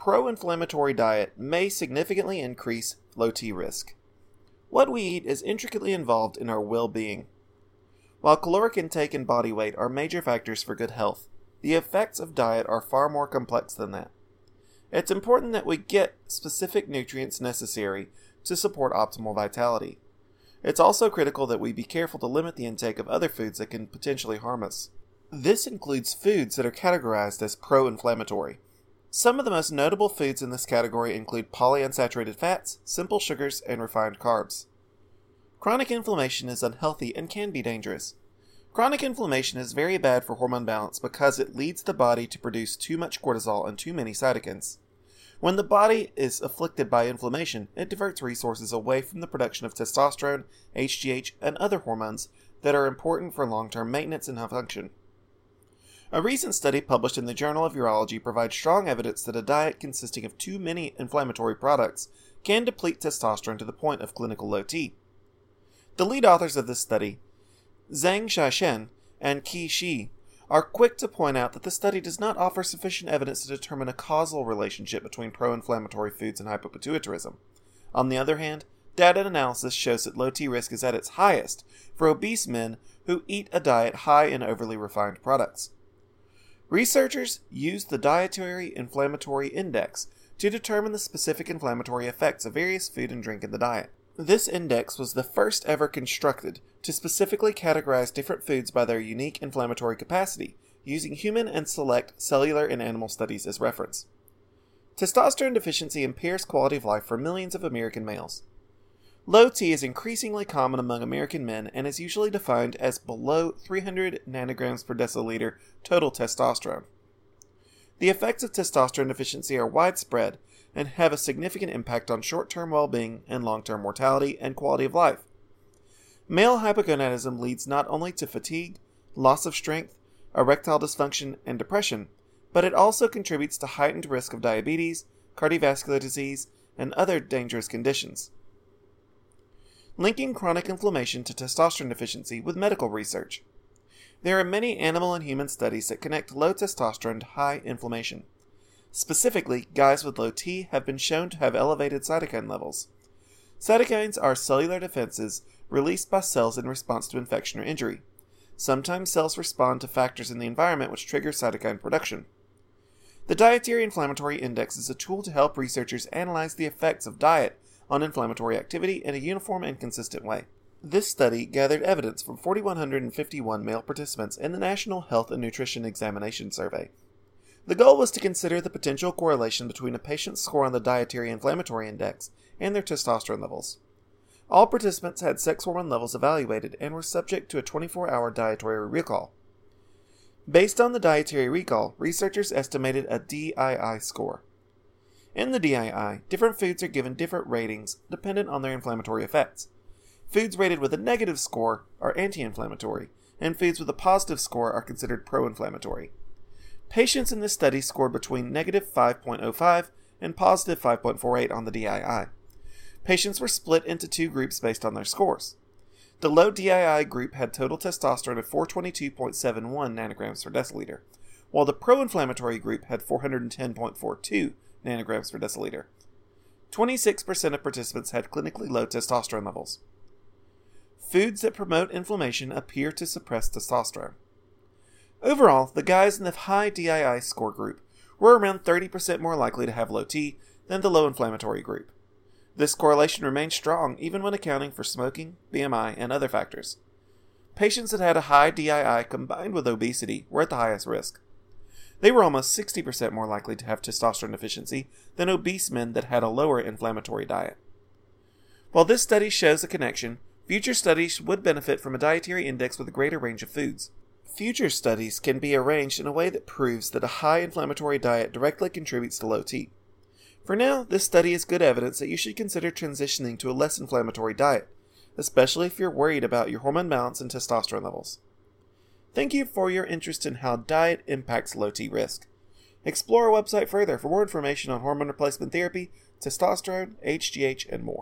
pro inflammatory diet may significantly increase low T risk. What we eat is intricately involved in our well being. While caloric intake and body weight are major factors for good health, the effects of diet are far more complex than that. It's important that we get specific nutrients necessary to support optimal vitality. It's also critical that we be careful to limit the intake of other foods that can potentially harm us. This includes foods that are categorized as pro inflammatory. Some of the most notable foods in this category include polyunsaturated fats, simple sugars, and refined carbs. Chronic inflammation is unhealthy and can be dangerous. Chronic inflammation is very bad for hormone balance because it leads the body to produce too much cortisol and too many cytokines. When the body is afflicted by inflammation, it diverts resources away from the production of testosterone, HGH, and other hormones that are important for long term maintenance and function. A recent study published in the Journal of Urology provides strong evidence that a diet consisting of too many inflammatory products can deplete testosterone to the point of clinical low T. The lead authors of this study, Zhang Xiaoshen and Qi Shi, are quick to point out that the study does not offer sufficient evidence to determine a causal relationship between pro inflammatory foods and hypopituitarism. On the other hand, data analysis shows that low T risk is at its highest for obese men who eat a diet high in overly refined products. Researchers used the Dietary Inflammatory Index to determine the specific inflammatory effects of various food and drink in the diet. This index was the first ever constructed to specifically categorize different foods by their unique inflammatory capacity, using human and select cellular and animal studies as reference. Testosterone deficiency impairs quality of life for millions of American males. Low T is increasingly common among American men and is usually defined as below 300 nanograms per deciliter total testosterone. The effects of testosterone deficiency are widespread and have a significant impact on short term well being and long term mortality and quality of life. Male hypogonadism leads not only to fatigue, loss of strength, erectile dysfunction, and depression, but it also contributes to heightened risk of diabetes, cardiovascular disease, and other dangerous conditions. Linking chronic inflammation to testosterone deficiency with medical research. There are many animal and human studies that connect low testosterone to high inflammation. Specifically, guys with low T have been shown to have elevated cytokine levels. Cytokines are cellular defenses released by cells in response to infection or injury. Sometimes cells respond to factors in the environment which trigger cytokine production. The Dietary Inflammatory Index is a tool to help researchers analyze the effects of diet on inflammatory activity in a uniform and consistent way. This study gathered evidence from 4,151 male participants in the National Health and Nutrition Examination Survey. The goal was to consider the potential correlation between a patient's score on the Dietary Inflammatory Index and their testosterone levels. All participants had sex hormone levels evaluated and were subject to a 24 hour dietary recall. Based on the dietary recall, researchers estimated a DII score. In the DII, different foods are given different ratings dependent on their inflammatory effects. Foods rated with a negative score are anti inflammatory, and foods with a positive score are considered pro inflammatory. Patients in this study scored between negative 5.05 and positive 5.48 on the DII. Patients were split into two groups based on their scores. The low DII group had total testosterone of 422.71 nanograms per deciliter, while the pro inflammatory group had 410.42 nanograms per deciliter. 26% of participants had clinically low testosterone levels. Foods that promote inflammation appear to suppress testosterone. Overall, the guys in the high DII score group were around 30% more likely to have low T than the low inflammatory group. This correlation remained strong even when accounting for smoking, BMI, and other factors. Patients that had a high DII combined with obesity were at the highest risk. They were almost 60% more likely to have testosterone deficiency than obese men that had a lower inflammatory diet. While this study shows a connection, future studies would benefit from a dietary index with a greater range of foods. Future studies can be arranged in a way that proves that a high inflammatory diet directly contributes to low T. For now, this study is good evidence that you should consider transitioning to a less inflammatory diet, especially if you're worried about your hormone balance and testosterone levels. Thank you for your interest in how diet impacts low T risk. Explore our website further for more information on hormone replacement therapy, testosterone, HGH, and more.